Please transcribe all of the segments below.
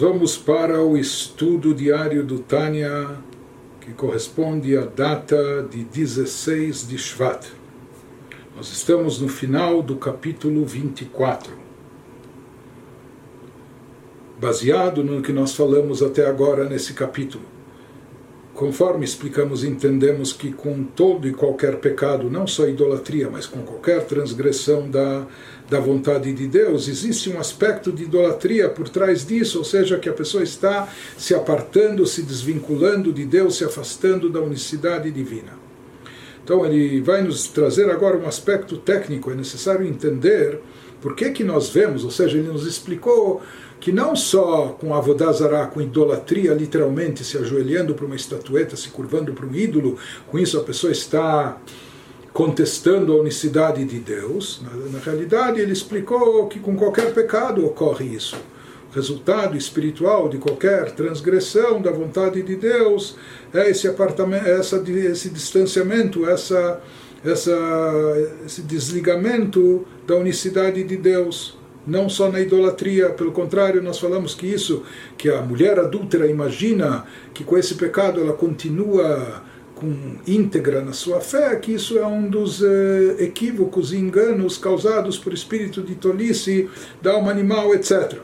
vamos para o estudo diário do Tânia, que corresponde à data de 16 de Shvat. Nós estamos no final do capítulo 24. Baseado no que nós falamos até agora nesse capítulo. Conforme explicamos, entendemos que com todo e qualquer pecado, não só idolatria, mas com qualquer transgressão da, da vontade de Deus, existe um aspecto de idolatria por trás disso, ou seja, que a pessoa está se apartando, se desvinculando de Deus, se afastando da unicidade divina. Então ele vai nos trazer agora um aspecto técnico, é necessário entender por que, que nós vemos, ou seja, ele nos explicou que não só com avodazará, com idolatria, literalmente se ajoelhando para uma estatueta, se curvando para um ídolo, com isso a pessoa está contestando a unicidade de Deus. Na, na realidade, ele explicou que com qualquer pecado ocorre isso. O resultado espiritual de qualquer transgressão da vontade de Deus é esse, apartamento, essa, esse distanciamento, essa, essa, esse desligamento da unicidade de Deus não só na idolatria, pelo contrário, nós falamos que isso, que a mulher adúltera imagina que com esse pecado ela continua com íntegra na sua fé, que isso é um dos eh, equívocos e enganos causados por espírito de tolice da alma animal, etc.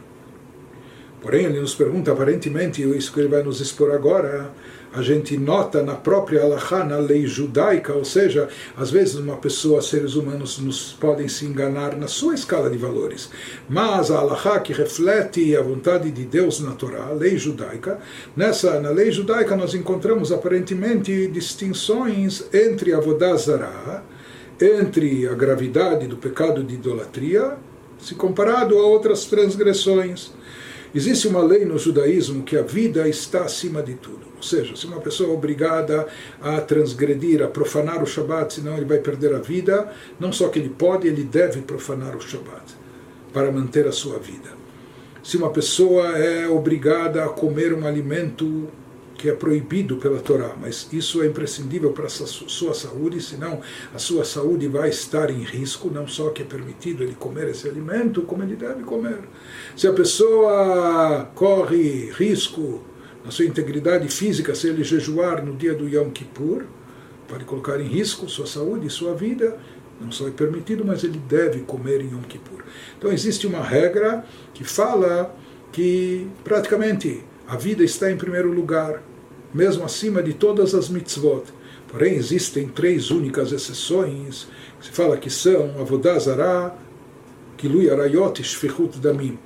Porém, ele nos pergunta, aparentemente, isso que ele vai nos expor agora, a gente nota na própria Allahá, na lei judaica, ou seja, às vezes uma pessoa, seres humanos, nos podem se enganar na sua escala de valores, mas a Allahá que reflete a vontade de Deus na Torá, a lei judaica, nessa, na lei judaica nós encontramos aparentemente distinções entre a Vodazara, entre a gravidade do pecado de idolatria, se comparado a outras transgressões. Existe uma lei no judaísmo que a vida está acima de tudo. Ou seja, se uma pessoa é obrigada a transgredir, a profanar o Shabat, senão ele vai perder a vida, não só que ele pode, ele deve profanar o Shabat para manter a sua vida. Se uma pessoa é obrigada a comer um alimento que é proibido pela Torá, mas isso é imprescindível para a sua saúde, senão a sua saúde vai estar em risco, não só que é permitido ele comer esse alimento, como ele deve comer. Se a pessoa corre risco na sua integridade física se ele jejuar no dia do Yom Kippur, pode colocar em risco sua saúde e sua vida, não só é permitido, mas ele deve comer em Yom Kippur. Então existe uma regra que fala que praticamente a vida está em primeiro lugar, mesmo acima de todas as mitzvot. Porém, existem três únicas exceções, que se fala que são Avodazara, Kilui Arayot e Shfichut Damim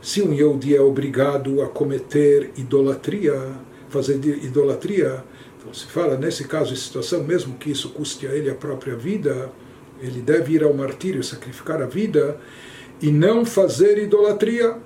se um Yehudi é obrigado a cometer idolatria, fazer idolatria, então se fala nesse caso de situação, mesmo que isso custe a ele a própria vida, ele deve ir ao martírio, sacrificar a vida e não fazer idolatria.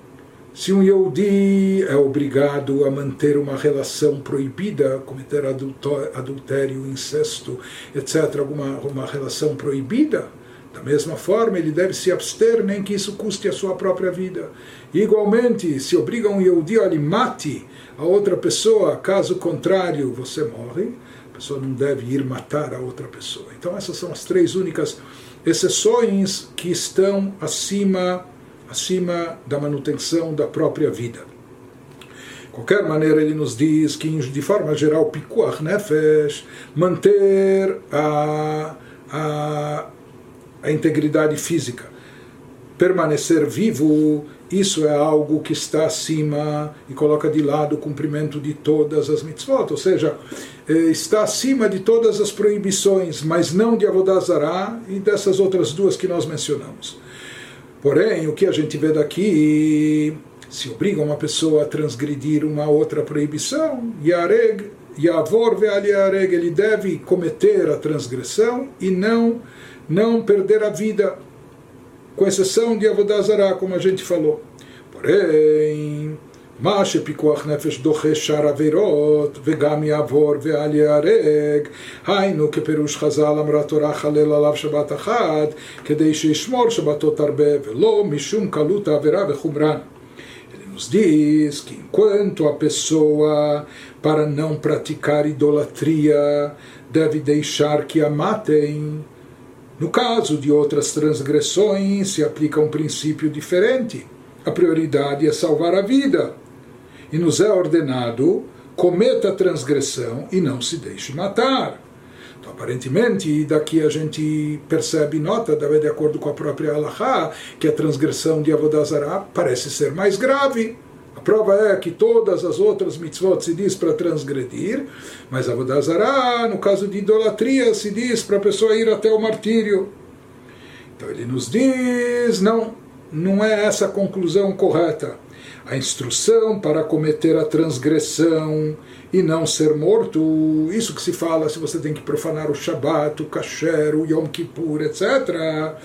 Se um Yehudi é obrigado a manter uma relação proibida, cometer adultério, incesto, etc., alguma uma relação proibida, da mesma forma, ele deve se abster, nem que isso custe a sua própria vida. Igualmente, se obriga um Yehudi a mate a outra pessoa, caso contrário, você morre. A pessoa não deve ir matar a outra pessoa. Então, essas são as três únicas exceções que estão acima, acima da manutenção da própria vida. De qualquer maneira, ele nos diz que, de forma geral, pikuach nefesh, manter a, a a integridade física. Permanecer vivo, isso é algo que está acima e coloca de lado o cumprimento de todas as mitzvot, ou seja, eh, está acima de todas as proibições, mas não de Avodazará e dessas outras duas que nós mencionamos. Porém, o que a gente vê daqui, se obriga uma pessoa a transgredir uma outra proibição, Yareg, Yavor Ve'al ele deve cometer a transgressão e não não perder a vida, com exceção de Avodazará, como a gente falou. Porém, מה שפיקוח נפש דוחה שאר עבירות וגם יעבור ואל ייהרג היינו כפירוש חז"ל אמרה תורה חלל עליו שבת אחת כדי שישמור שבתות הרבה ולא משום קלות העבירה וחומרן. Ele nos diz que enquanto a pessoa para não praticar idolatria deve deixar que a matem no caso de outras transgressões, se aplica um princípio diferente. A prioridade é salvar a vida. e nos é ordenado cometa transgressão e não se deixe matar. Então, aparentemente, daqui a gente percebe, nota, de acordo com a própria Allahá, que a transgressão de Avodazará parece ser mais grave. A prova é que todas as outras mitzvot se diz para transgredir, mas Avodazará, no caso de idolatria, se diz para a pessoa ir até o martírio. Então ele nos diz, não, não é essa a conclusão correta a instrução para cometer a transgressão e não ser morto. Isso que se fala se você tem que profanar o Shabat, o Kasher, o Yom Kippur, etc.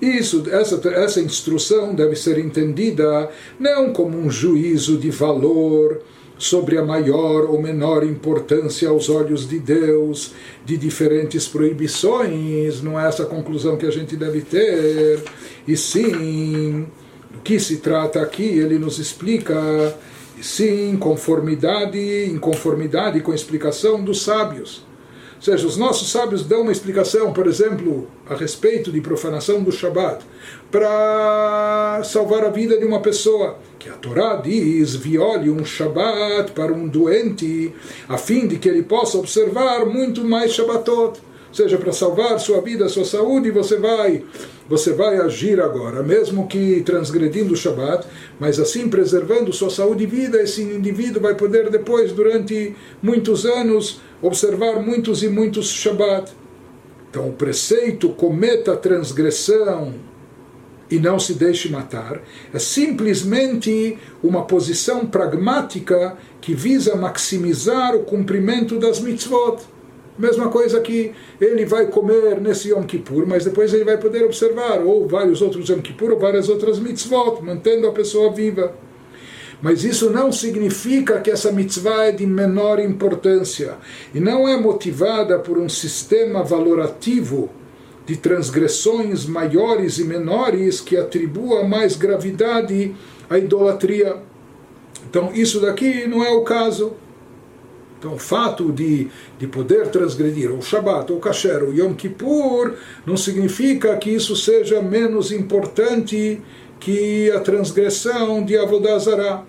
Isso, essa, essa instrução deve ser entendida não como um juízo de valor sobre a maior ou menor importância aos olhos de Deus de diferentes proibições, não é essa a conclusão que a gente deve ter, e sim que se trata aqui, ele nos explica, sim, conformidade, em conformidade com a explicação dos sábios. Ou seja, os nossos sábios dão uma explicação, por exemplo, a respeito de profanação do Shabat, para salvar a vida de uma pessoa. Que a Torá diz: viole um Shabat para um doente, a fim de que ele possa observar muito mais Shabbatot seja para salvar sua vida, sua saúde, você vai, você vai agir agora, mesmo que transgredindo o Shabat, mas assim preservando sua saúde e vida, esse indivíduo vai poder depois, durante muitos anos, observar muitos e muitos Shabat. Então, o preceito cometa a transgressão e não se deixe matar é simplesmente uma posição pragmática que visa maximizar o cumprimento das mitzvot. Mesma coisa que ele vai comer nesse Yom Kippur, mas depois ele vai poder observar ou vários outros Yom Kippur ou várias outras mitzvot, mantendo a pessoa viva. Mas isso não significa que essa mitzvah é de menor importância e não é motivada por um sistema valorativo de transgressões maiores e menores que atribua mais gravidade à idolatria. Então, isso daqui não é o caso. Então, o fato de, de poder transgredir o Shabat, o Kasher, o Yom Kippur, não significa que isso seja menos importante que a transgressão de Avodazará.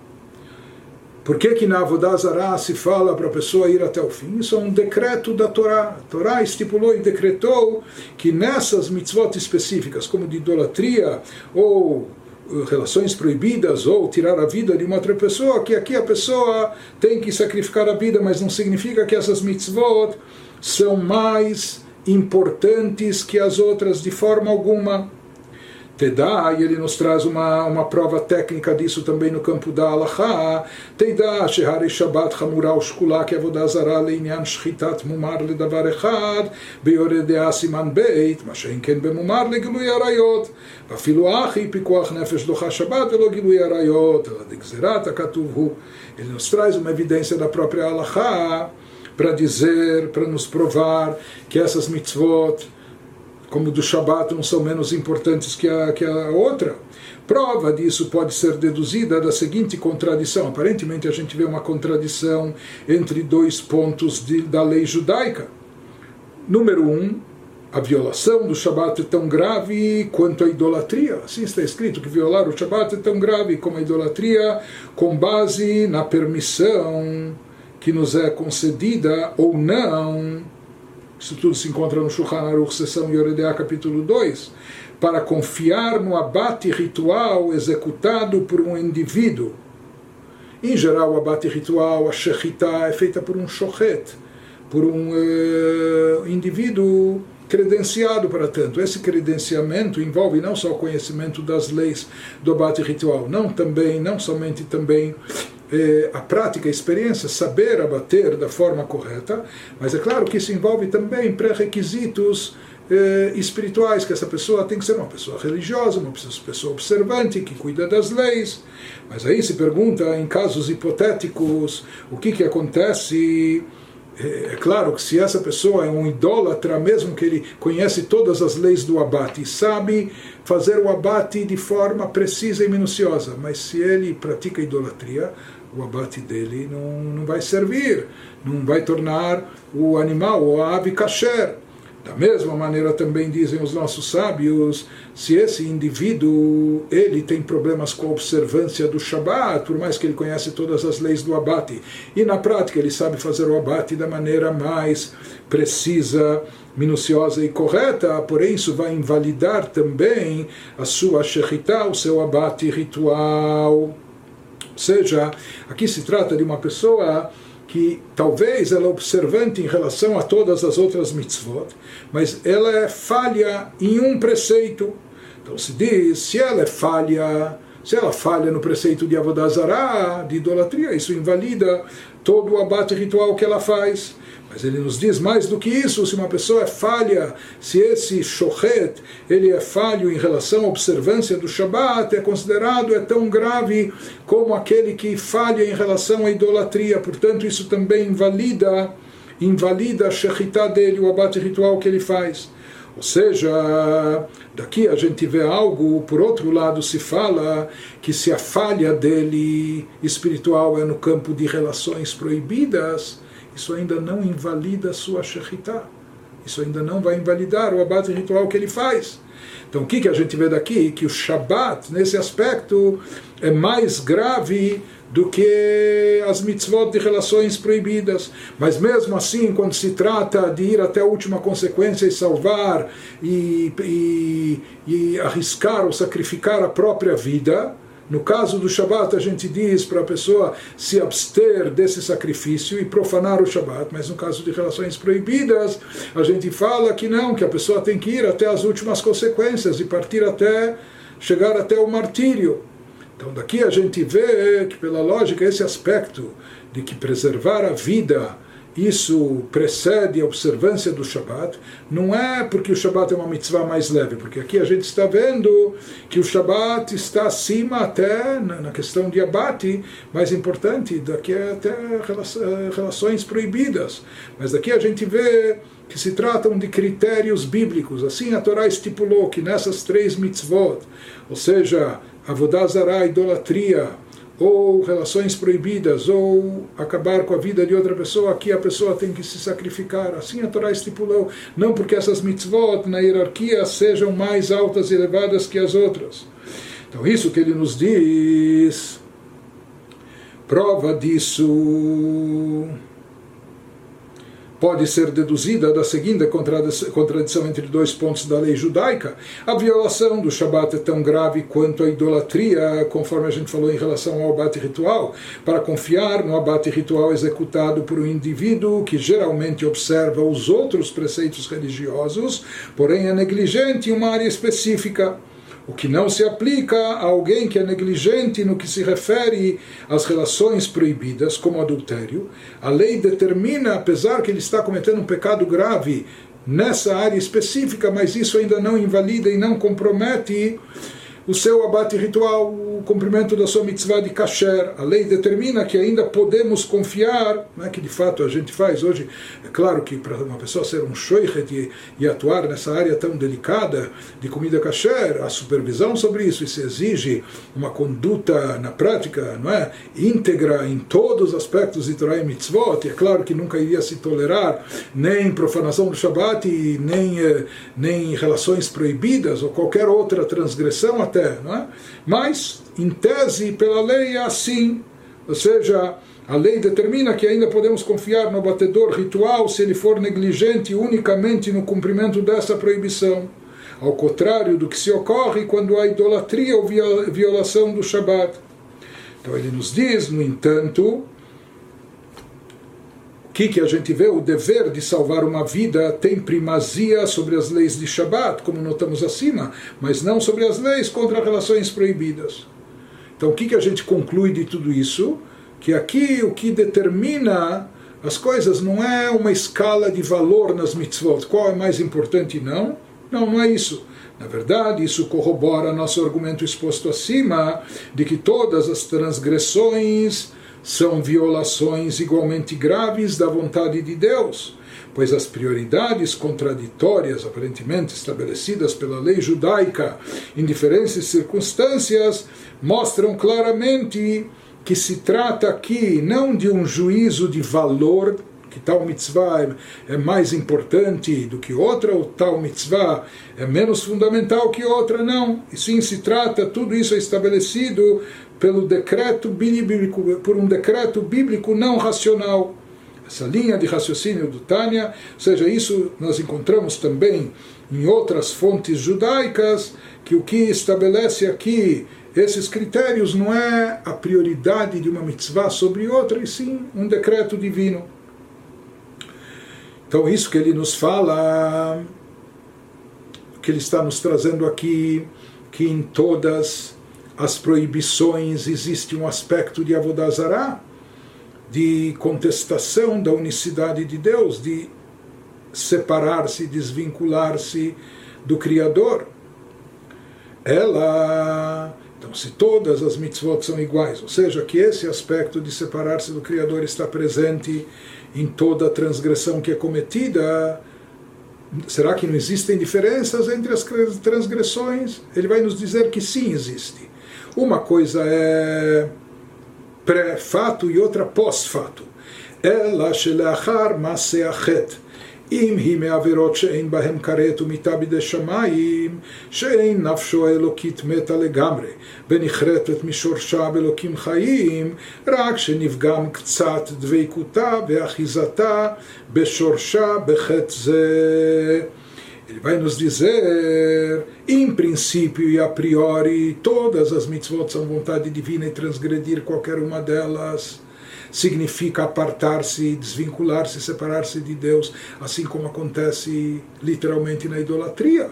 Por que, que na Avodazará se fala para a pessoa ir até o fim? Isso é um decreto da Torá. A Torá estipulou e decretou que nessas mitzvot específicas, como de idolatria ou relações proibidas ou tirar a vida de uma outra pessoa, que aqui a pessoa tem que sacrificar a vida, mas não significa que essas mitzvot são mais importantes que as outras de forma alguma. Tedá, e ele nos traz uma, uma prova técnica disso também no campo da Alaha. Tedá, Shehari Shabbat Hamura Ushkula, que Avodazara Leinyan Shchitat Mumar Ledavar Echad, Beyoredea Siman Beit, Mashen Ken Bemumar Legilui Arayot, ואפילו אחי פיקוח נפש דוחה שבת ולא גילוי עריות, אלא דגזירת הכתוב הוא. Ele nos traz uma evidência da própria Alaha para dizer, para nos provar que essas mitzvot como do Shabat, não são menos importantes que a, que a outra. Prova disso pode ser deduzida da seguinte contradição. Aparentemente, a gente vê uma contradição entre dois pontos de, da lei judaica. Número um, a violação do Shabat é tão grave quanto a idolatria. Assim está escrito que violar o Shabat é tão grave como a idolatria, com base na permissão que nos é concedida ou não isso tudo se encontra no Shulchan Aruch, seção Yoredea, capítulo 2. Para confiar no abate ritual executado por um indivíduo. Em geral, o abate ritual, a shechita, é feita por um shochet, por um uh, indivíduo credenciado para tanto. Esse credenciamento envolve não só o conhecimento das leis do abate ritual, não também, não somente também eh, a prática, a experiência, saber abater da forma correta, mas é claro que isso envolve também pré-requisitos eh, espirituais, que essa pessoa tem que ser uma pessoa religiosa, uma pessoa observante, que cuida das leis. Mas aí se pergunta, em casos hipotéticos, o que, que acontece é, é claro que se essa pessoa é um idólatra, mesmo que ele conhece todas as leis do abate e sabe fazer o abate de forma precisa e minuciosa, mas se ele pratica idolatria, o abate dele não, não vai servir, não vai tornar o animal, ou a ave kasher. Da mesma maneira também dizem os nossos sábios, se esse indivíduo ele tem problemas com a observância do Shabat, por mais que ele conhece todas as leis do abate, e na prática ele sabe fazer o abate da maneira mais precisa, minuciosa e correta, porém isso vai invalidar também a sua shechitá, o seu abate ritual. Ou seja, aqui se trata de uma pessoa que talvez ela é observante em relação a todas as outras mitzvot, mas ela é falha em um preceito. Então se diz, se ela é falha, se ela falha no preceito de Avodazará, de idolatria, isso invalida todo o abate ritual que ela faz. Mas ele nos diz mais do que isso, se uma pessoa é falha, se esse shochet, ele é falho em relação à observância do Shabat, é considerado é tão grave como aquele que falha em relação à idolatria. Portanto, isso também invalida, invalida a shechitá dele, o abate ritual que ele faz. Ou seja, daqui a gente vê algo, por outro lado se fala que se a falha dele espiritual é no campo de relações proibidas, isso ainda não invalida a sua shechitá. Isso ainda não vai invalidar o abate ritual que ele faz. Então o que, que a gente vê daqui? Que o Shabat, nesse aspecto, é mais grave do que as mitzvot de relações proibidas. Mas mesmo assim, quando se trata de ir até a última consequência e salvar e, e, e arriscar ou sacrificar a própria vida, no caso do Shabat, a gente diz para a pessoa se abster desse sacrifício e profanar o Shabat, mas no caso de relações proibidas, a gente fala que não, que a pessoa tem que ir até as últimas consequências e partir até chegar até o martírio. Então, daqui a gente vê que, pela lógica, esse aspecto de que preservar a vida isso precede a observância do Shabat, não é porque o Shabat é uma mitzvah mais leve, porque aqui a gente está vendo que o Shabat está acima até na questão de abate, mais importante, daqui é até eh, relações proibidas. Mas daqui a gente vê que se tratam de critérios bíblicos. Assim a Torá estipulou que nessas três mitzvot, ou seja, avodazará, idolatria, ou relações proibidas, ou acabar com a vida de outra pessoa, aqui a pessoa tem que se sacrificar. Assim a Torá estipulou. Não porque essas mitzvot na hierarquia sejam mais altas e elevadas que as outras. Então, isso que ele nos diz, prova disso pode ser deduzida da seguinte contradição entre dois pontos da lei judaica. A violação do Shabat é tão grave quanto a idolatria, conforme a gente falou em relação ao abate ritual, para confiar no abate ritual executado por um indivíduo que geralmente observa os outros preceitos religiosos, porém é negligente em uma área específica o que não se aplica a alguém que é negligente no que se refere às relações proibidas, como adultério. A lei determina, apesar que ele está cometendo um pecado grave nessa área específica, mas isso ainda não invalida e não compromete o seu abate ritual, cumprimento da sua mitzvah de kasher. A lei determina que ainda podemos confiar, não é que de fato a gente faz hoje. É claro que para uma pessoa ser um shoichet e, e, atuar nessa área tão delicada de comida kasher, a supervisão sobre isso, isso exige uma conduta na prática, não é? íntegra em todos os aspectos de Torah e mitzvot. E é claro que nunca iria se tolerar nem profanação do Shabbat, nem, eh, nem relações proibidas ou qualquer outra transgressão até, não é? Mas, em tese, pela lei é assim. Ou seja, a lei determina que ainda podemos confiar no batedor ritual se ele for negligente unicamente no cumprimento dessa proibição. Ao contrário do que se ocorre quando há idolatria ou violação do Shabat. Então ele nos diz, no entanto, que, que a gente vê? O dever de salvar uma vida tem primazia sobre as leis de Shabat, como notamos acima, mas não sobre as leis contra relações proibidas. Então, o que, que a gente conclui de tudo isso? Que aqui o que determina as coisas não é uma escala de valor nas mitzvot, qual é mais importante, não. Não, não é isso. Na verdade, isso corrobora nosso argumento exposto acima de que todas as transgressões são violações igualmente graves da vontade de Deus, pois as prioridades contraditórias aparentemente estabelecidas pela lei judaica em diferentes circunstâncias mostram claramente que se trata aqui não de um juízo de valor que tal mitzvah é, mais importante do que outra, ou tal mitzvah é menos fundamental que outra, não. E sim se trata, tudo isso é estabelecido pelo decreto bíblico, por um decreto bíblico não racional. Essa linha de raciocínio do Tânia, ou seja, isso nós encontramos também em outras fontes judaicas, que o que estabelece aqui esses critérios não é a prioridade de uma mitzvah sobre outra, e sim um decreto divino. Então, isso que ele nos fala, que ele está nos trazendo aqui, que em todas as proibições existe um aspecto de avodazará, de contestação da unicidade de Deus, de separar-se, desvincular-se do Criador. Ela, então, se todas as mitzvot são iguais, ou seja, que esse aspecto de separar-se do Criador está presente em toda transgressão que é cometida, será que não existem diferenças entre as transgressões? Ele vai nos dizer que sim existe. Uma coisa é pré-fato e outra pós-fato. Ela shelachar maseachet. אם היא מעבירות שאין בהן כרת ומיתה בידי שמיים, שאין נפשו האלוקית מתה לגמרי, ונכרתת משורשה באלוקים חיים, רק שנפגם קצת דבקותה ואחיזתה בשורשה בחטא זה. Ele vai nos dizer, em princípio e a priori, todas as mitzvot são vontade divina e transgredir qualquer uma delas significa apartar-se, desvincular-se, separar-se de Deus, assim como acontece literalmente na idolatria.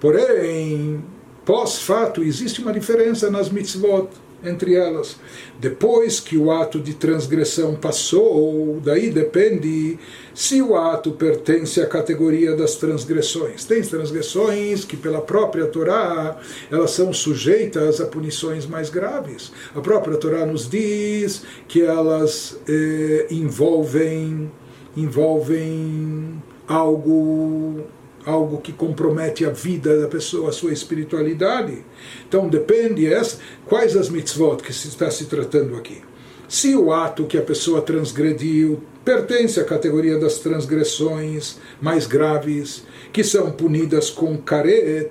Porém, pós-fato, existe uma diferença nas mitzvot entre elas. Depois que o ato de transgressão passou, daí depende se o ato pertence à categoria das transgressões. Tem transgressões que, pela própria Torá, elas são sujeitas a punições mais graves. A própria Torá nos diz que elas eh, envolvem, envolvem algo algo que compromete a vida da pessoa, a sua espiritualidade. Então depende essa, quais as mitzvot que se está se tratando aqui. Se o ato que a pessoa transgrediu pertence à categoria das transgressões mais graves, que são punidas com karet,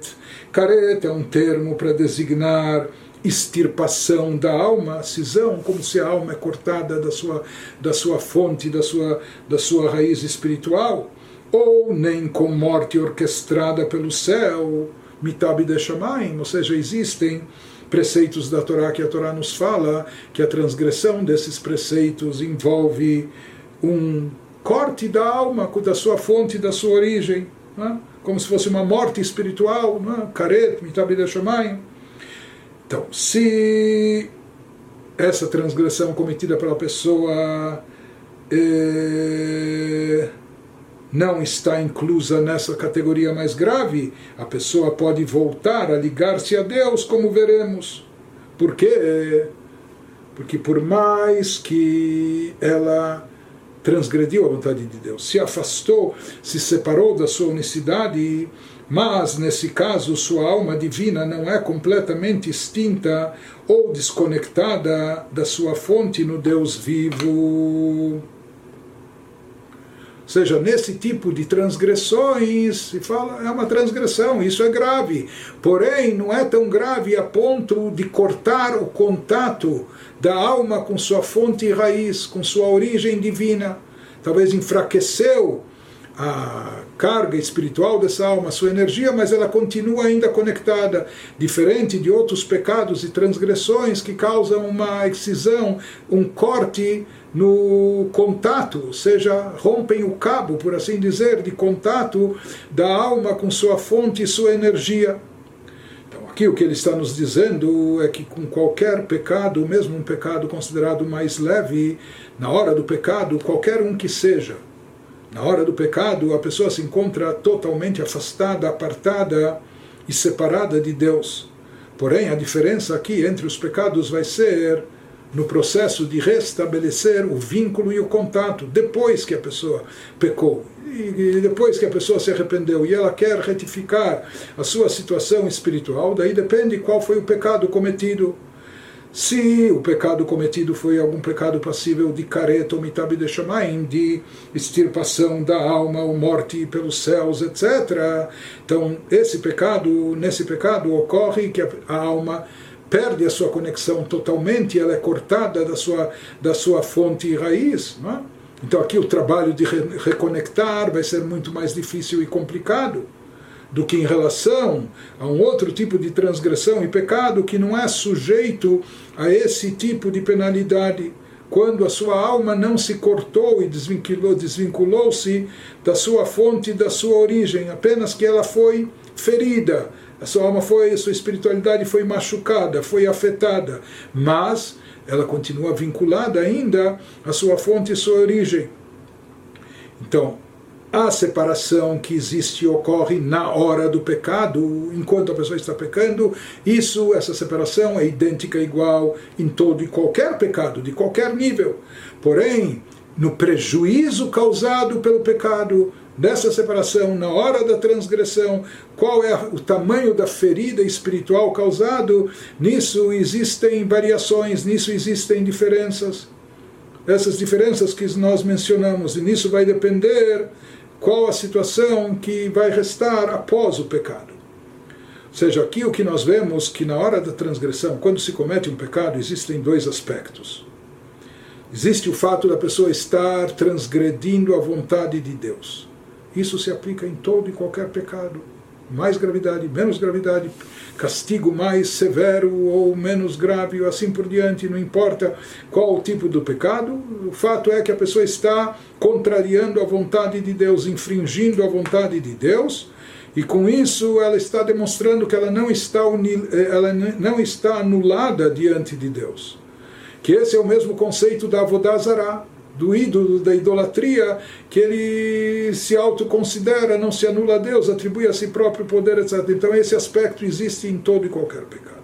karet é um termo para designar extirpação da alma, cisão, como se a alma é cortada da sua, da sua fonte, da sua, da sua raiz espiritual ou nem com morte orquestrada pelo céu, mitab de shamayim, ou seja, existem preceitos da Torá que a Torá nos fala que a transgressão desses preceitos envolve um corte da alma, da sua fonte, da sua origem, né? como se fosse uma morte espiritual, né? karet, mitab de shamayim. Então, se essa transgressão cometida pela pessoa é não está inclusa nessa categoria mais grave, a pessoa pode voltar a ligar-se a Deus, como veremos. Por quê? Porque por mais que ela transgrediu a vontade de Deus, se afastou, se separou da sua unicidade, mas nesse caso sua alma divina não é completamente extinta ou desconectada da sua fonte no Deus vivo. Seja, nesse tipo de transgressões, se fala, é uma transgressão, isso é grave. Porém, não é tão grave a ponto de cortar o contato da alma com sua fonte e raiz, com sua origem divina. Talvez enfraqueceu a carga espiritual dessa alma, sua energia, mas ela continua ainda conectada, diferente de outros pecados e transgressões que causam uma excisão, um corte no contato, ou seja, rompem o cabo, por assim dizer, de contato da alma com sua fonte e sua energia. Então, aqui o que ele está nos dizendo é que com qualquer pecado, mesmo um pecado considerado mais leve, na hora do pecado, qualquer um que seja, na hora do pecado, a pessoa se encontra totalmente afastada, apartada e separada de Deus. Porém, a diferença aqui entre os pecados vai ser no processo de restabelecer o vínculo e o contato depois que a pessoa pecou e depois que a pessoa se arrependeu e ela quer retificar a sua situação espiritual, daí depende qual foi o pecado cometido. se o pecado cometido foi algum pecado passível de careta ou mitab de shamaim, de extirpação da alma ou morte pelos céus, etc. Então, esse pecado, nesse pecado ocorre que a, a alma perde a sua conexão totalmente, ela é cortada da sua, da sua fonte e raiz. É? Então, aqui o trabalho de re reconectar vai ser muito mais difícil e complicado do que em relação a um outro tipo de transgressão e pecado que não é sujeito a esse tipo de penalidade quando a sua alma não se cortou e desvinculou, desvinculou-se da sua fonte, da sua origem, apenas que ela foi ferida, a sua alma foi, a sua espiritualidade foi machucada, foi afetada, mas ela continua vinculada ainda à sua fonte e sua origem. Então, a separação que existe e ocorre na hora do pecado, enquanto a pessoa está pecando, isso, essa separação é idêntica, igual em todo e qualquer pecado, de qualquer nível. Porém, no prejuízo causado pelo pecado, dessa separação, na hora da transgressão, qual é o tamanho da ferida espiritual causado, nisso existem variações, nisso existem diferenças. Essas diferenças que nós mencionamos, e nisso vai depender qual a situação que vai restar após o pecado. Ou seja, aqui o que nós vemos que na hora da transgressão, quando se comete um pecado, existem dois aspectos. Existe o fato da pessoa estar transgredindo a vontade de Deus. Isso se aplica em todo e qualquer pecado. Mais gravidade, menos gravidade, castigo mais severo ou menos grave, ou assim por diante, não importa qual o tipo do pecado, o fato é que a pessoa está contrariando a vontade de Deus, infringindo a vontade de Deus, e com isso ela está demonstrando que ela não está, ela não está anulada diante de Deus. Que esse é o mesmo conceito da Avodazará do ídolo, da idolatria, que ele se autoconsidera, não se anula a Deus, atribui a si próprio poder, etc. Então esse aspecto existe em todo e qualquer pecado.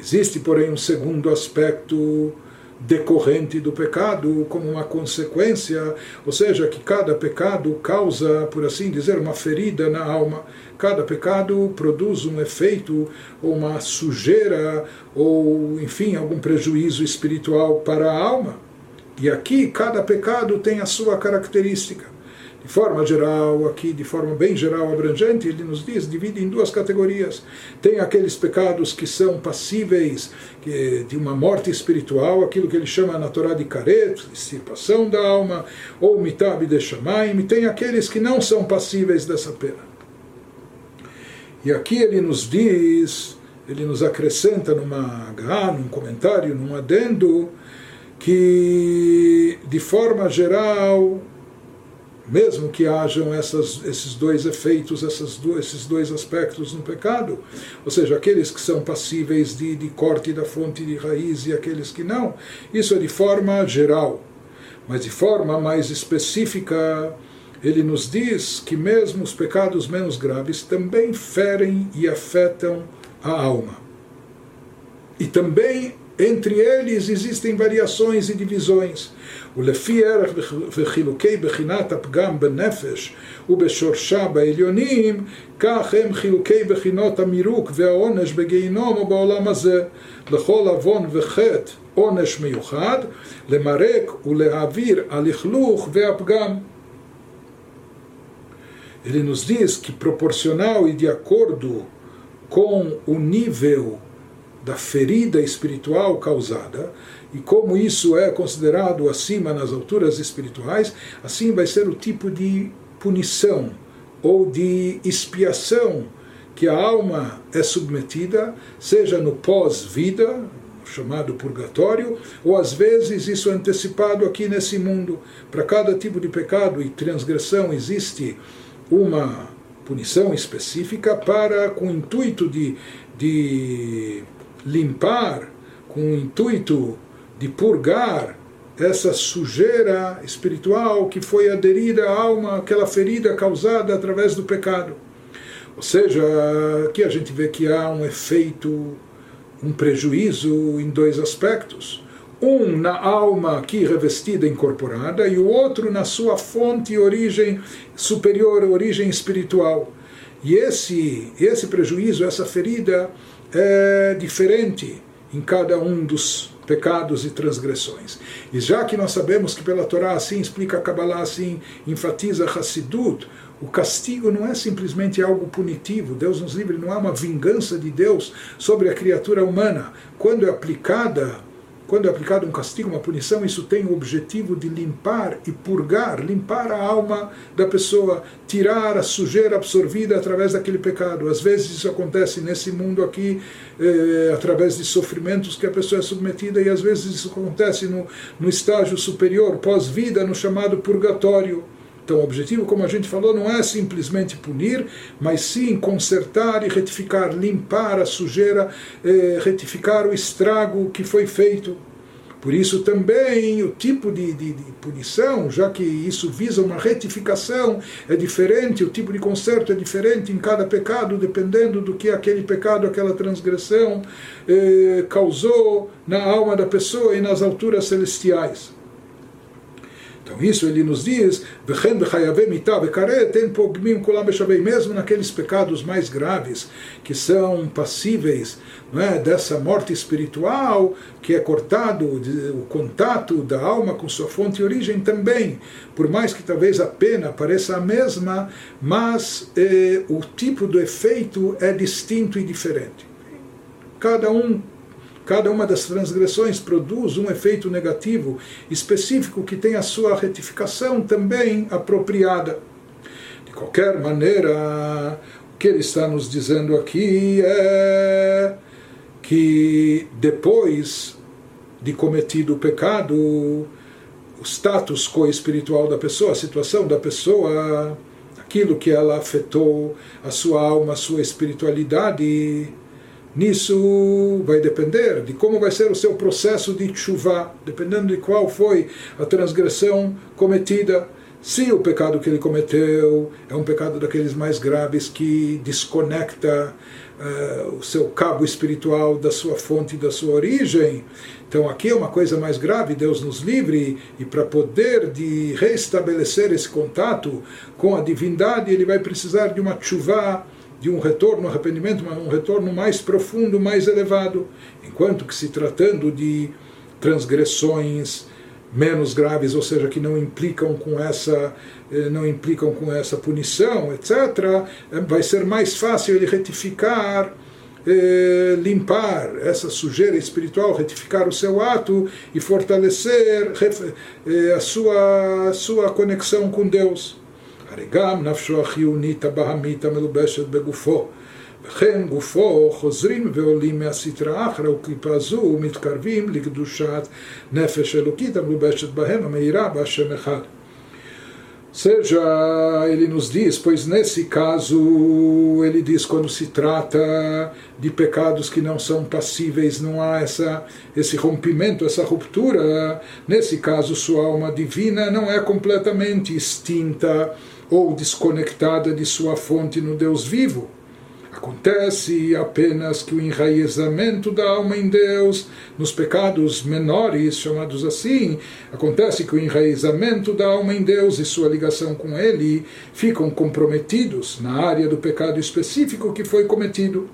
Existe, porém, um segundo aspecto decorrente do pecado como uma consequência, ou seja, que cada pecado causa, por assim dizer, uma ferida na alma. Cada pecado produz um efeito, ou uma sujeira, ou, enfim, algum prejuízo espiritual para a alma. E aqui cada pecado tem a sua característica. De forma geral, aqui de forma bem geral, abrangente, ele nos diz, divide em duas categorias. Tem aqueles pecados que são passíveis de uma morte espiritual, aquilo que ele chama na Torá de caret, extirpação da alma, ou mitab de shamaim, e tem aqueles que não são passíveis dessa pena. E aqui ele nos diz, ele nos acrescenta numa num comentário, num adendo, que, de forma geral, mesmo que hajam essas, esses dois efeitos, esses dois aspectos no pecado, ou seja, aqueles que são passíveis de, de corte da fonte de raiz e aqueles que não, isso é de forma geral. Mas de forma mais específica, ele nos diz que mesmo os pecados menos graves também ferem e afetam a alma. E também entre eles existem variações e divisões. ולפי ערך וחילוקי בחינת הפגם בנפש ובשורשה בעליונים, כך הם חילוקי בחינות המירוק והעונש בגיהינום או בעולם הזה. לכל עוון וחטא עונש מיוחד, למרק ולהעביר הלכלוך והפגם. Ele nos diz que proporcional e de acordo com o nível da ferida espiritual causada, e como isso é considerado acima nas alturas espirituais, assim vai ser o tipo de punição ou de expiação que a alma é submetida, seja no pós-vida, chamado purgatório, ou às vezes isso é antecipado aqui nesse mundo. Para cada tipo de pecado e transgressão existe uma punição específica para com o intuito de, de limpar, com o intuito de purgar essa sujeira espiritual que foi aderida à alma, aquela ferida causada através do pecado. Ou seja, aqui a gente vê que há um efeito, um prejuízo em dois aspectos. Um na alma aqui revestida, incorporada, e o outro na sua fonte e origem superior, origem espiritual. E esse, esse prejuízo, essa ferida, é diferente em cada um dos pecados e transgressões. E já que nós sabemos que pela Torá assim explica a Kabbalah assim, enfatiza Hassidut, o castigo não é simplesmente algo punitivo, Deus nos livre, não é uma vingança de Deus sobre a criatura humana. Quando é aplicada quando é aplicado um castigo, uma punição, isso tem o objetivo de limpar e purgar, limpar a alma da pessoa, tirar a sujeira absorvida através daquele pecado. Às vezes isso acontece nesse mundo aqui, eh, através de sofrimentos que a pessoa é submetida, e às vezes isso acontece no, no estágio superior, pós-vida, no chamado purgatório. Então, o objetivo, como a gente falou, não é simplesmente punir, mas sim consertar e retificar, limpar a sujeira, eh, retificar o estrago que foi feito. Por isso também o tipo de, de, de, punição, já que isso visa uma retificação, é diferente, o tipo de conserto é diferente em cada pecado, dependendo do que aquele pecado, aquela transgressão eh, causou na alma da pessoa e nas alturas celestiais. Então isso ele nos diz, mesmo naqueles pecados mais graves, que são passíveis é, dessa morte espiritual, que é cortado o contato da alma com sua fonte e origem também, por mais que talvez a pena pareça a mesma, mas eh, o tipo do efeito é distinto e diferente. Cada um Cada uma das transgressões produz um efeito negativo específico que tem a sua retificação também apropriada. De qualquer maneira, o que ele está nos dizendo aqui é que depois de cometido o pecado, o status co-espiritual da pessoa, a situação da pessoa, aquilo que ela afetou, a sua alma, a sua espiritualidade, Nisso vai depender de como vai ser o seu processo de chuva, dependendo de qual foi a transgressão cometida. Se o pecado que ele cometeu é um pecado daqueles mais graves que desconecta uh, o seu cabo espiritual da sua fonte, da sua origem, então aqui é uma coisa mais grave, Deus nos livre, e para poder de restabelecer esse contato com a divindade, ele vai precisar de uma chuva de um retorno, um arrependimento, um retorno mais profundo, mais elevado, enquanto que se tratando de transgressões menos graves, ou seja, que não implicam com essa eh, não implicam com essa punição, etc., eh, vai ser mais fácil ele retificar, eh, limpar essa sujeira espiritual, retificar o seu ato e fortalecer a sua, a sua conexão com Deus. הרי גם נפשו החיונית הבהמית המלובשת בגופו וכן גופו חוזרים ועולים מהסטרה אחרא וקליפה זו ומתקרבים לקדושת נפש אלוקית המלובשת בהם המאירה בהשם אחד. Seja, ele nos diz, pois nesse caso, ele diz quando se trata de pecados que não são passíveis, não há essa, esse rompimento, essa ruptura, nesse caso sua alma divina não é completamente extinta ou desconectada de sua fonte no Deus vivo. Acontece apenas que o enraizamento da alma em Deus, nos pecados menores, chamados assim, acontece que o enraizamento da alma em Deus e sua ligação com Ele ficam comprometidos na área do pecado específico que foi cometido.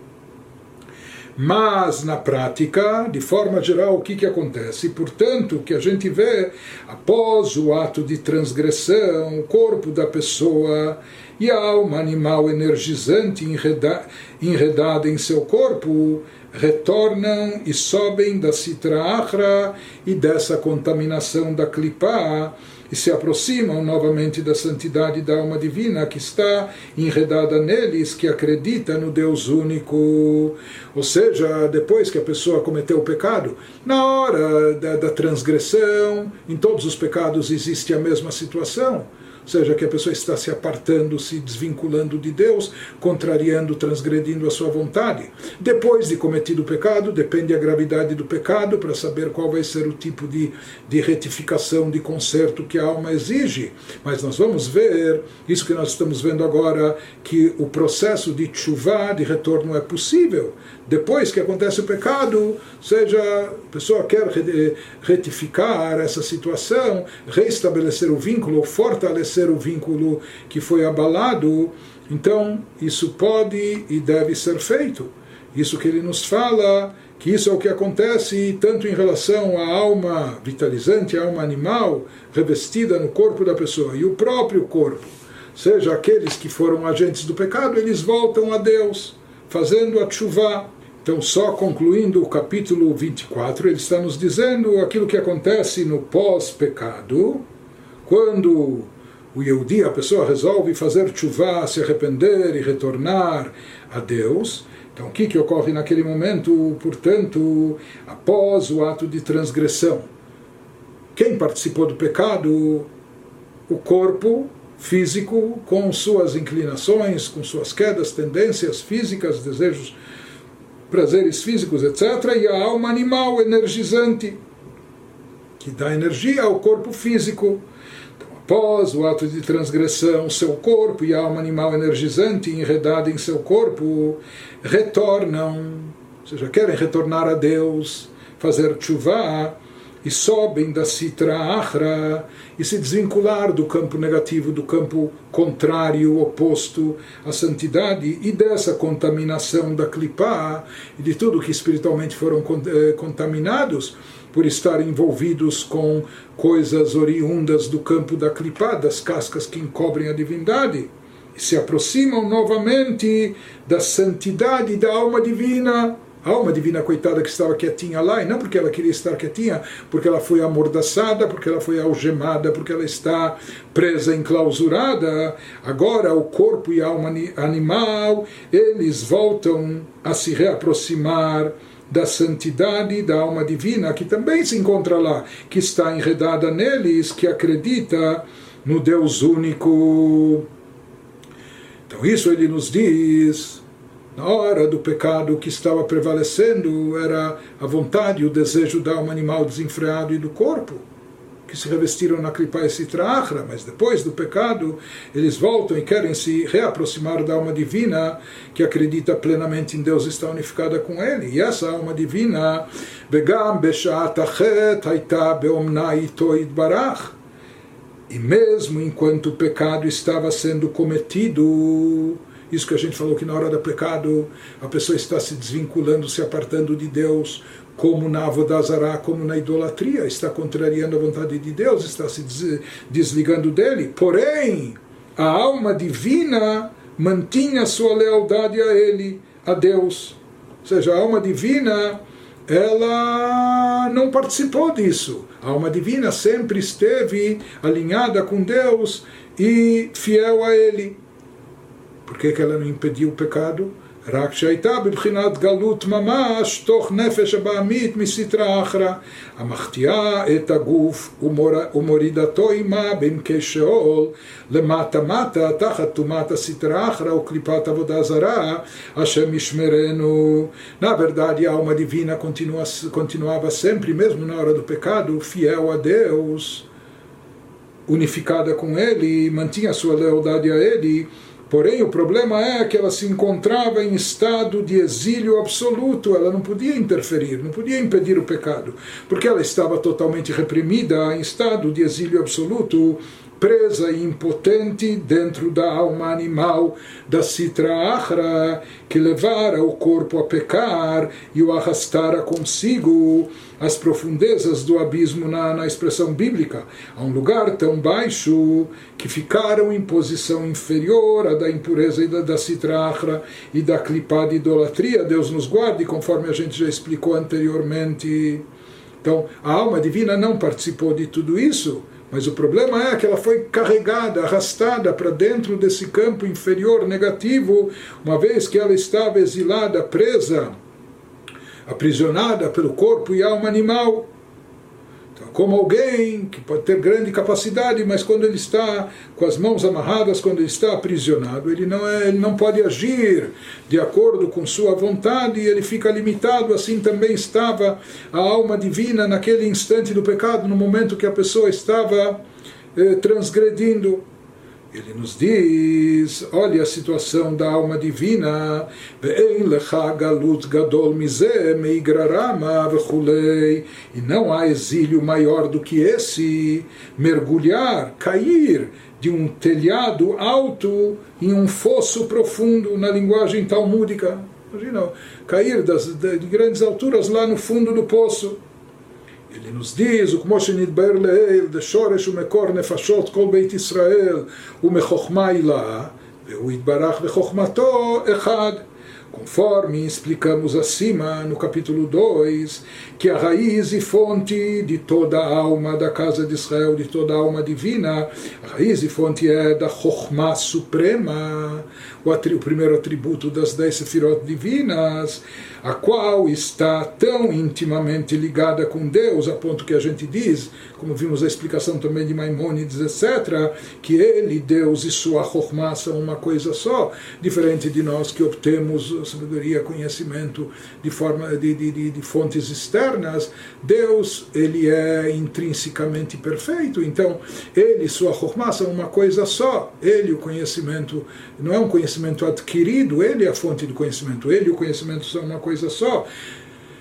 Mas na prática, de forma geral, o que, que acontece? Portanto, o que a gente vê após o ato de transgressão, o corpo da pessoa e a alma animal energizante enreda, enredada em seu corpo retornam e sobem da Sitra Achra e dessa contaminação da Klipá e se aproximam novamente da santidade da alma divina que está enredada neles, que acredita no Deus único. Ou seja, depois que a pessoa cometeu o pecado, na hora da, da transgressão, em todos os pecados existe a mesma situação seja, que a pessoa está se apartando, se desvinculando de Deus, contrariando, transgredindo a sua vontade. Depois de cometido o pecado, depende a gravidade do pecado para saber qual vai ser o tipo de, de retificação, de conserto que a alma exige. Mas nós vamos ver, isso que nós estamos vendo agora, que o processo de chuva, de retorno, é possível. Depois que acontece o pecado, seja, a pessoa quer retificar essa situação, restabelecer o vínculo, fortalecer ser o vínculo que foi abalado, então isso pode e deve ser feito. Isso que ele nos fala, que isso é o que acontece tanto em relação à alma vitalizante, à alma animal, revestida no corpo da pessoa, e o próprio corpo, seja aqueles que foram agentes do pecado, eles voltam a Deus, fazendo a chuva. Então, só concluindo o capítulo 24, ele está nos dizendo aquilo que acontece no pós-pecado, quando o Yehudi, a pessoa resolve fazer chuva, se arrepender e retornar a Deus. Então, o que, que ocorre naquele momento? Portanto, após o ato de transgressão, quem participou do pecado? O corpo físico, com suas inclinações, com suas quedas, tendências físicas, desejos, prazeres físicos, etc. E a alma animal energizante, que dá energia ao corpo físico após o ato de transgressão, seu corpo e a alma animal energizante enredada em seu corpo retornam, ou seja, querem retornar a Deus, fazer chuva e sobem da Sitra Achra e se desvincular do campo negativo, do campo contrário, oposto à santidade e dessa contaminação da clipá e de tudo que espiritualmente foram eh, contaminados por estar envolvidos com coisas oriundas do campo da clipá, das cascas que encobrem a divindade, e se aproximam novamente da santidade da alma divina. Alma divina, coitada, que estava quietinha lá, e não porque ela queria estar quietinha, porque ela foi amordaçada, porque ela foi algemada, porque ela está presa, enclausurada. Agora, o corpo e a alma animal, eles voltam a se reaproximar da santidade da alma divina, que também se encontra lá, que está enredada neles, que acredita no Deus único. Então, isso ele nos diz. Na hora do pecado que estava prevalecendo era a vontade e o desejo da alma animal desenfreado e do corpo que se revestiram na Kripa e Sitra mas depois do pecado eles voltam e querem se reaproximar da alma divina que acredita plenamente em Deus está unificada com ele. E essa alma divina, Begam Barach. E mesmo enquanto o pecado estava sendo cometido, isso que a gente falou que na hora do pecado a pessoa está se desvinculando, se apartando de Deus, como na Avodazará, como na idolatria, está contrariando a vontade de Deus, está se desligando dele. Porém, a alma divina mantinha sua lealdade a ele, a Deus. Ou seja, a alma divina, ela não participou disso. A alma divina sempre esteve alinhada com Deus e fiel a ele. Por que, que ela não impediu o pecado? רק שהייתה בבחינת גלות ממש תוך נפש הבעמית מסתרא אחרא, המחטיאה את הגוף ומורידתו עמה בעמקי שאול למטה מטה תחת טומאת הסתרא אחרא וקליפת עבודה זרה, השם ישמרנו. Na verdade, a alma divina continua, continuava sempre, mesmo na hora do pecado, fiel a Deus, unificada com Ele, mantinha sua lealdade a Ele, Porém, o problema é que ela se encontrava em estado de exílio absoluto, ela não podia interferir, não podia impedir o pecado, porque ela estava totalmente reprimida em estado de exílio absoluto, presa e impotente dentro da alma animal da Sitra Achra, que levara o corpo a pecar e o arrastara consigo às profundezas do abismo na, na expressão bíblica, a um lugar tão baixo que ficaram em posição inferior à da impureza e da, da Sitra Achra e da clipada idolatria. Deus nos guarde, conforme a gente já explicou anteriormente. Então, a alma divina não participou de tudo isso mas o problema é que ela foi carregada, arrastada para dentro desse campo inferior negativo, uma vez que ela estava exilada, presa, aprisionada pelo corpo e alma animal como alguém que pode ter grande capacidade, mas quando ele está com as mãos amarradas, quando ele está aprisionado, ele não, é, ele não pode agir de acordo com sua vontade, ele fica limitado. Assim também estava a alma divina naquele instante do pecado, no momento que a pessoa estava eh, transgredindo. Ele nos diz, olha a situação da alma divina, e não há exílio maior do que esse, mergulhar, cair de um telhado alto em um fosso profundo, na linguagem talmúdica. Imagina, cair das, de, de grandes alturas lá no fundo do poço. Diz, o כמו שנתבהר לעיל, דשורש ומקור נפשות כל בית ישראל, ומחוכמה הילה, והוא יתברך בחוכמתו אחד. Conforme explicamos acima no capítulo 2, que a raiz e fonte de toda a alma da casa de Israel, de toda a alma divina, a raiz e fonte é da Chokhmah Suprema, o, o primeiro atributo das dez sefirot divinas, a qual está tão intimamente ligada com Deus, a ponto que a gente diz, como vimos a explicação também de Maimonides, etc., que ele, Deus e sua Chokhmah são uma coisa só, diferente de nós que obtemos sabedoria, conhecimento de, forma, de, de, de fontes externas, Deus, ele é intrinsecamente perfeito, então ele e sua Chokhmah são uma coisa só, ele, o conhecimento, não é um conhecimento adquirido, ele é a fonte do conhecimento, ele e o conhecimento são uma coisa só.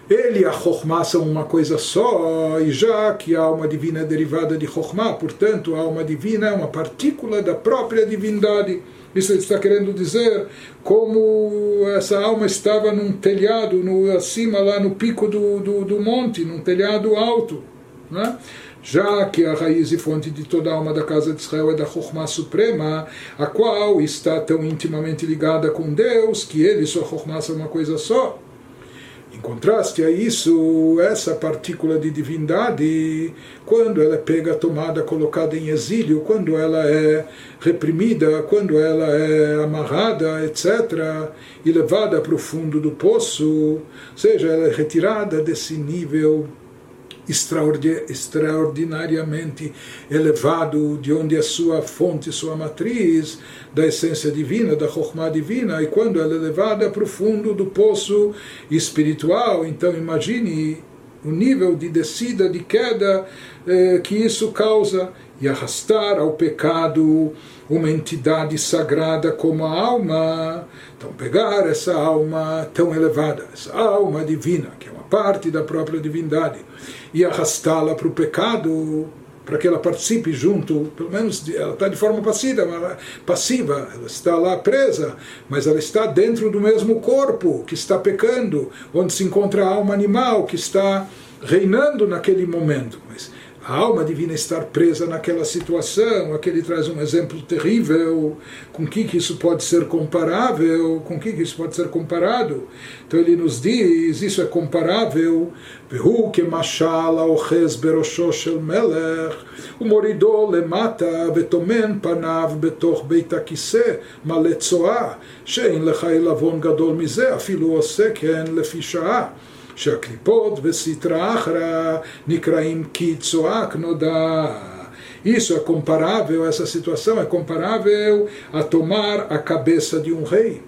Ele e a Chokhmah são uma coisa só, e já que a alma divina é derivada de Chokhmah, portanto, a alma divina é uma partícula da própria divindade. Isso ele está querendo dizer como essa alma estava num telhado, no, acima, lá no pico do, do, do monte, num telhado alto. Né? já que a raiz e fonte de toda a alma da casa de Israel é da Chokhmah Suprema, a qual está tão intimamente ligada com Deus, que ele e sua Chokhmah são uma coisa só. Em contraste a isso, essa partícula de divindade, quando ela é pega, tomada, colocada em exílio, quando ela é reprimida, quando ela é amarrada, etc., e levada para o fundo do poço, ou seja, ela é retirada desse nível extraordinariamente elevado, de onde é sua fonte, sua matriz, da essência divina, da Chokhmah divina, e quando ela é levada para o fundo do poço espiritual, então imagine o nível de descida, de queda eh, que isso causa, e arrastar ao pecado uma entidade sagrada como a alma. Então, pegar essa alma tão elevada, essa alma divina, que é uma parte da própria divindade, e arrastá-la para o pecado, para que ela participe junto, pelo menos ela está de forma passiva, passiva, ela está lá presa, mas ela está dentro do mesmo corpo que está pecando, onde se encontra a alma animal que está reinando naquele momento. Mas a alma divina estar presa naquela situação. Aqui ele traz um exemplo terrível. Com que, que isso pode ser comparável? Com que, que isso pode ser comparado? Então ele nos diz: isso é comparável. que betomen panav betoch shein gadol. שהקליפות וסטרא אחרא נקראים כי צועק נודע. Isso é comparável, essa situação é comparável a tomar a cabeça de um rei.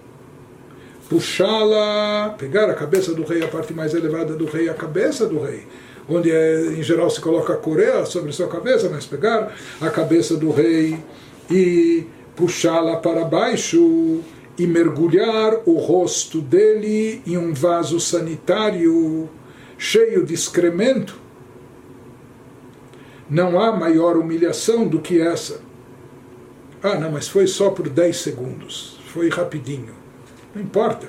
Puxá-la, pegar a cabeça do rei, a parte mais elevada do rei, a cabeça do rei. Onde é, em geral se coloca a coroa sobre sua cabeça, mas pegar a cabeça do rei e puxá-la para baixo e mergulhar o rosto dele em um vaso sanitário cheio de excremento. Não há maior humilhação do que essa. Ah, não, mas foi só por 10 segundos, foi rapidinho. Não importa.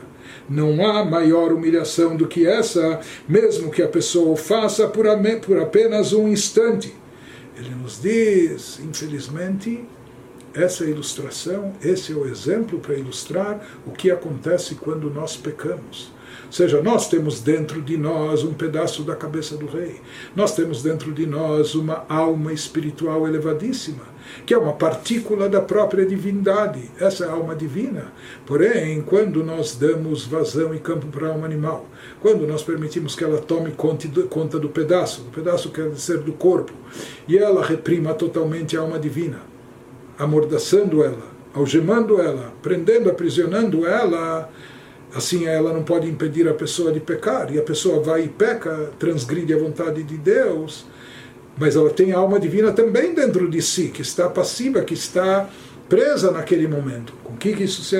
Não há maior humilhação do que essa, mesmo que a pessoa o faça por, por apenas um instante. Ele nos diz, infelizmente, essa é a ilustração, esse é o exemplo para ilustrar o que acontece quando nós pecamos. Ou seja, nós temos dentro de nós um pedaço da cabeça do rei. Nós temos dentro de nós uma alma espiritual elevadíssima, que é uma partícula da própria divindade. Essa é a alma divina. Porém, quando nós damos vazão e campo para a alma animal, quando nós permitimos que ela tome conta do pedaço, o pedaço quer dizer do corpo, e ela reprima totalmente a alma divina, amordaçando ela, algemando ela, prendendo, aprisionando ela, assim ela não pode impedir a pessoa de pecar, e a pessoa vai e peca, transgride a vontade de Deus, mas ela tem a alma divina também dentro de si, que está passiva, que está presa naquele momento. Com que isso se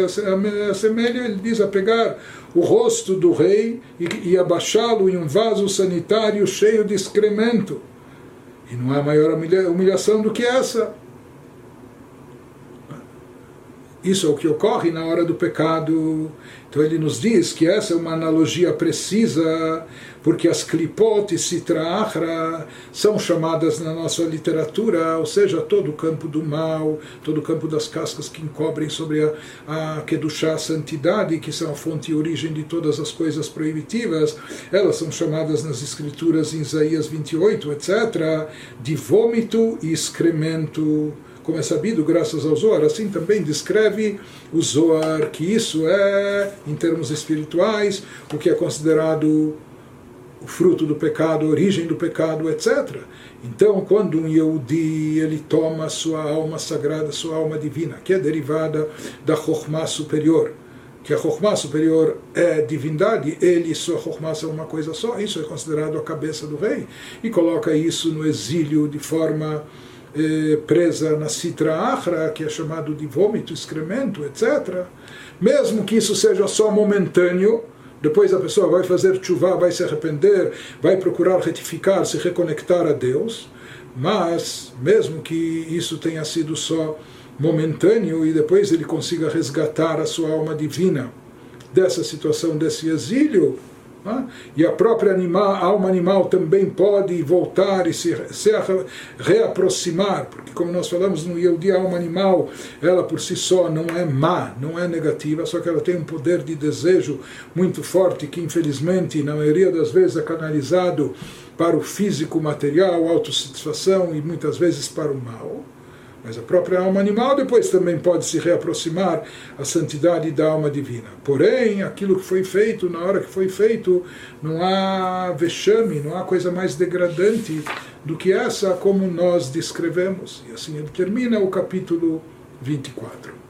assemelha? Ele diz a pegar o rosto do rei e, e abaixá-lo em um vaso sanitário cheio de excremento. E não há maior humilhação do que essa. Isso é o que ocorre na hora do pecado. Então ele nos diz que essa é uma analogia precisa, porque as klipot e sitra achra são chamadas na nossa literatura, ou seja, todo o campo do mal, todo o campo das cascas que encobrem sobre a, a kedushá, a santidade, que são a fonte e origem de todas as coisas proibitivas, elas são chamadas nas escrituras em Isaías 28, etc., de vômito e excremento como é sabido, graças ao Zohar, assim também descreve o Zohar, que isso é, em termos espirituais, o que é considerado o fruto do pecado, a origem do pecado, etc. Então, quando um Yehudi ele toma sua alma sagrada, sua alma divina, que é derivada da Chokhmah superior, que a Chokhmah superior é divindade, ele e sua Chokhmah são uma coisa só, isso é considerado a cabeça do rei, e coloca isso no exílio de forma eh, presa na citra achra, que é chamado de vômito, excremento, etc., mesmo que isso seja só momentâneo, depois a pessoa vai fazer chuva, vai se arrepender, vai procurar retificar, se reconectar a Deus, mas mesmo que isso tenha sido só momentâneo e depois ele consiga resgatar a sua alma divina dessa situação, desse exílio, e a própria animal, alma animal também pode voltar e se, se reaproximar, porque como nós falamos no Yehudi, a alma animal, ela por si só não é má, não é negativa, só que ela tem um poder de desejo muito forte que infelizmente na maioria das vezes é canalizado para o físico material, autossatisfação e muitas vezes para o mal. Mas a própria alma animal depois também pode se reaproximar à santidade da alma divina. Porém, aquilo que foi feito, na hora que foi feito, não há vexame, não há coisa mais degradante do que essa, como nós descrevemos. E assim ele termina o capítulo 24.